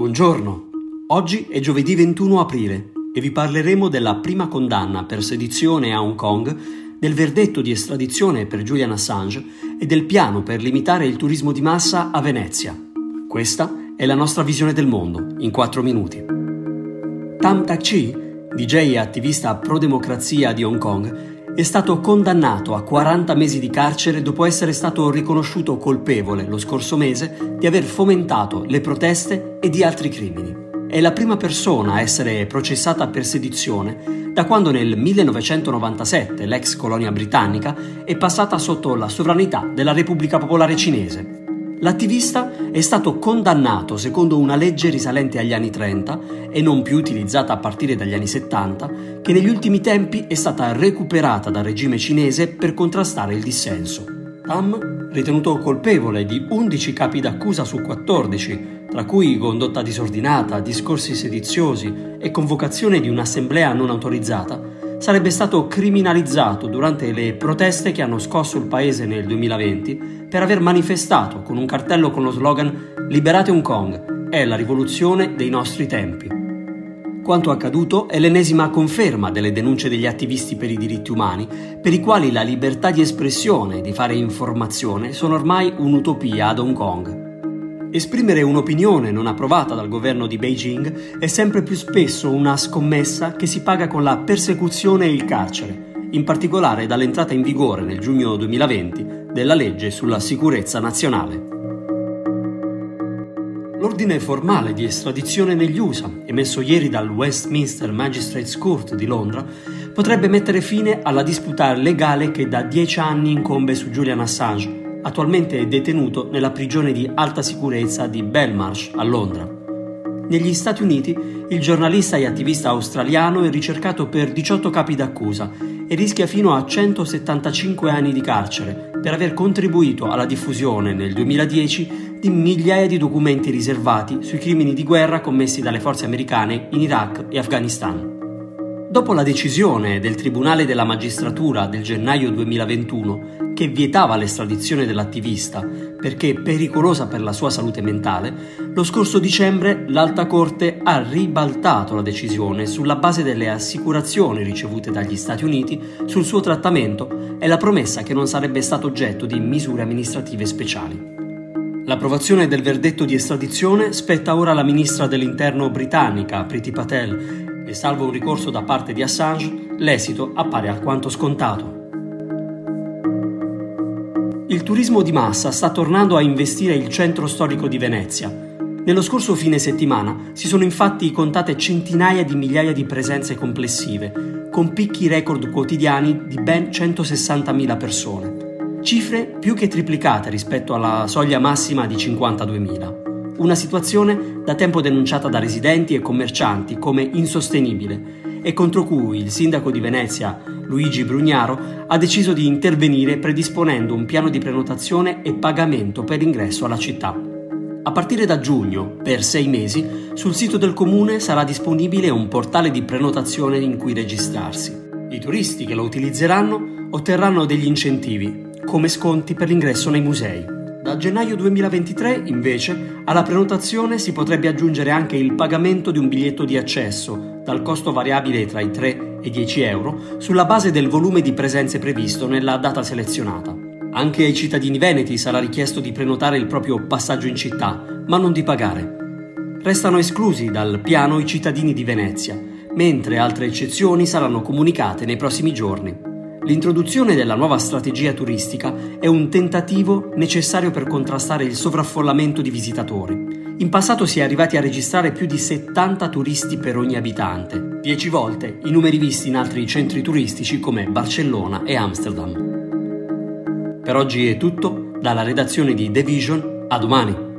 Buongiorno, oggi è giovedì 21 aprile e vi parleremo della prima condanna per sedizione a Hong Kong, del verdetto di estradizione per Julian Assange e del piano per limitare il turismo di massa a Venezia. Questa è la nostra visione del mondo, in 4 minuti. Tam Tak-chi, DJ e attivista pro-democrazia di Hong Kong, è stato condannato a 40 mesi di carcere dopo essere stato riconosciuto colpevole lo scorso mese di aver fomentato le proteste e di altri crimini. È la prima persona a essere processata per sedizione da quando nel 1997 l'ex colonia britannica è passata sotto la sovranità della Repubblica Popolare Cinese. L'attivista è stato condannato secondo una legge risalente agli anni 30 e non più utilizzata a partire dagli anni 70, che negli ultimi tempi è stata recuperata dal regime cinese per contrastare il dissenso. Tam, ritenuto colpevole di 11 capi d'accusa su 14, tra cui condotta disordinata, discorsi sediziosi e convocazione di un'assemblea non autorizzata, sarebbe stato criminalizzato durante le proteste che hanno scosso il paese nel 2020 per aver manifestato con un cartello con lo slogan Liberate Hong Kong, è la rivoluzione dei nostri tempi. Quanto accaduto è l'ennesima conferma delle denunce degli attivisti per i diritti umani, per i quali la libertà di espressione e di fare informazione sono ormai un'utopia ad Hong Kong. Esprimere un'opinione non approvata dal governo di Beijing è sempre più spesso una scommessa che si paga con la persecuzione e il carcere, in particolare dall'entrata in vigore nel giugno 2020 della legge sulla sicurezza nazionale. L'ordine formale di estradizione negli USA, emesso ieri dal Westminster Magistrates Court di Londra, potrebbe mettere fine alla disputa legale che da dieci anni incombe su Julian Assange, attualmente è detenuto nella prigione di alta sicurezza di Belmarsh a Londra. Negli Stati Uniti il giornalista e attivista australiano è ricercato per 18 capi d'accusa e rischia fino a 175 anni di carcere per aver contribuito alla diffusione nel 2010 di migliaia di documenti riservati sui crimini di guerra commessi dalle forze americane in Iraq e Afghanistan. Dopo la decisione del Tribunale della Magistratura del gennaio 2021 che vietava l'estradizione dell'attivista perché pericolosa per la sua salute mentale, lo scorso dicembre l'Alta Corte ha ribaltato la decisione sulla base delle assicurazioni ricevute dagli Stati Uniti sul suo trattamento e la promessa che non sarebbe stato oggetto di misure amministrative speciali. L'approvazione del verdetto di estradizione spetta ora alla ministra dell'interno britannica, Priti Patel, e salvo un ricorso da parte di Assange, l'esito appare alquanto scontato. Il turismo di massa sta tornando a investire il centro storico di Venezia. Nello scorso fine settimana si sono infatti contate centinaia di migliaia di presenze complessive, con picchi record quotidiani di ben 160.000 persone, cifre più che triplicate rispetto alla soglia massima di 52.000 una situazione da tempo denunciata da residenti e commercianti come insostenibile e contro cui il sindaco di Venezia, Luigi Brugnaro, ha deciso di intervenire predisponendo un piano di prenotazione e pagamento per l'ingresso alla città. A partire da giugno, per sei mesi, sul sito del comune sarà disponibile un portale di prenotazione in cui registrarsi. I turisti che lo utilizzeranno otterranno degli incentivi, come sconti per l'ingresso nei musei. Da gennaio 2023, invece, alla prenotazione si potrebbe aggiungere anche il pagamento di un biglietto di accesso, dal costo variabile tra i 3 e i 10 euro, sulla base del volume di presenze previsto nella data selezionata. Anche ai cittadini veneti sarà richiesto di prenotare il proprio passaggio in città, ma non di pagare. Restano esclusi dal piano i cittadini di Venezia, mentre altre eccezioni saranno comunicate nei prossimi giorni. L'introduzione della nuova strategia turistica è un tentativo necessario per contrastare il sovraffollamento di visitatori. In passato si è arrivati a registrare più di 70 turisti per ogni abitante, 10 volte i numeri visti in altri centri turistici come Barcellona e Amsterdam. Per oggi è tutto, dalla redazione di The Vision, a domani.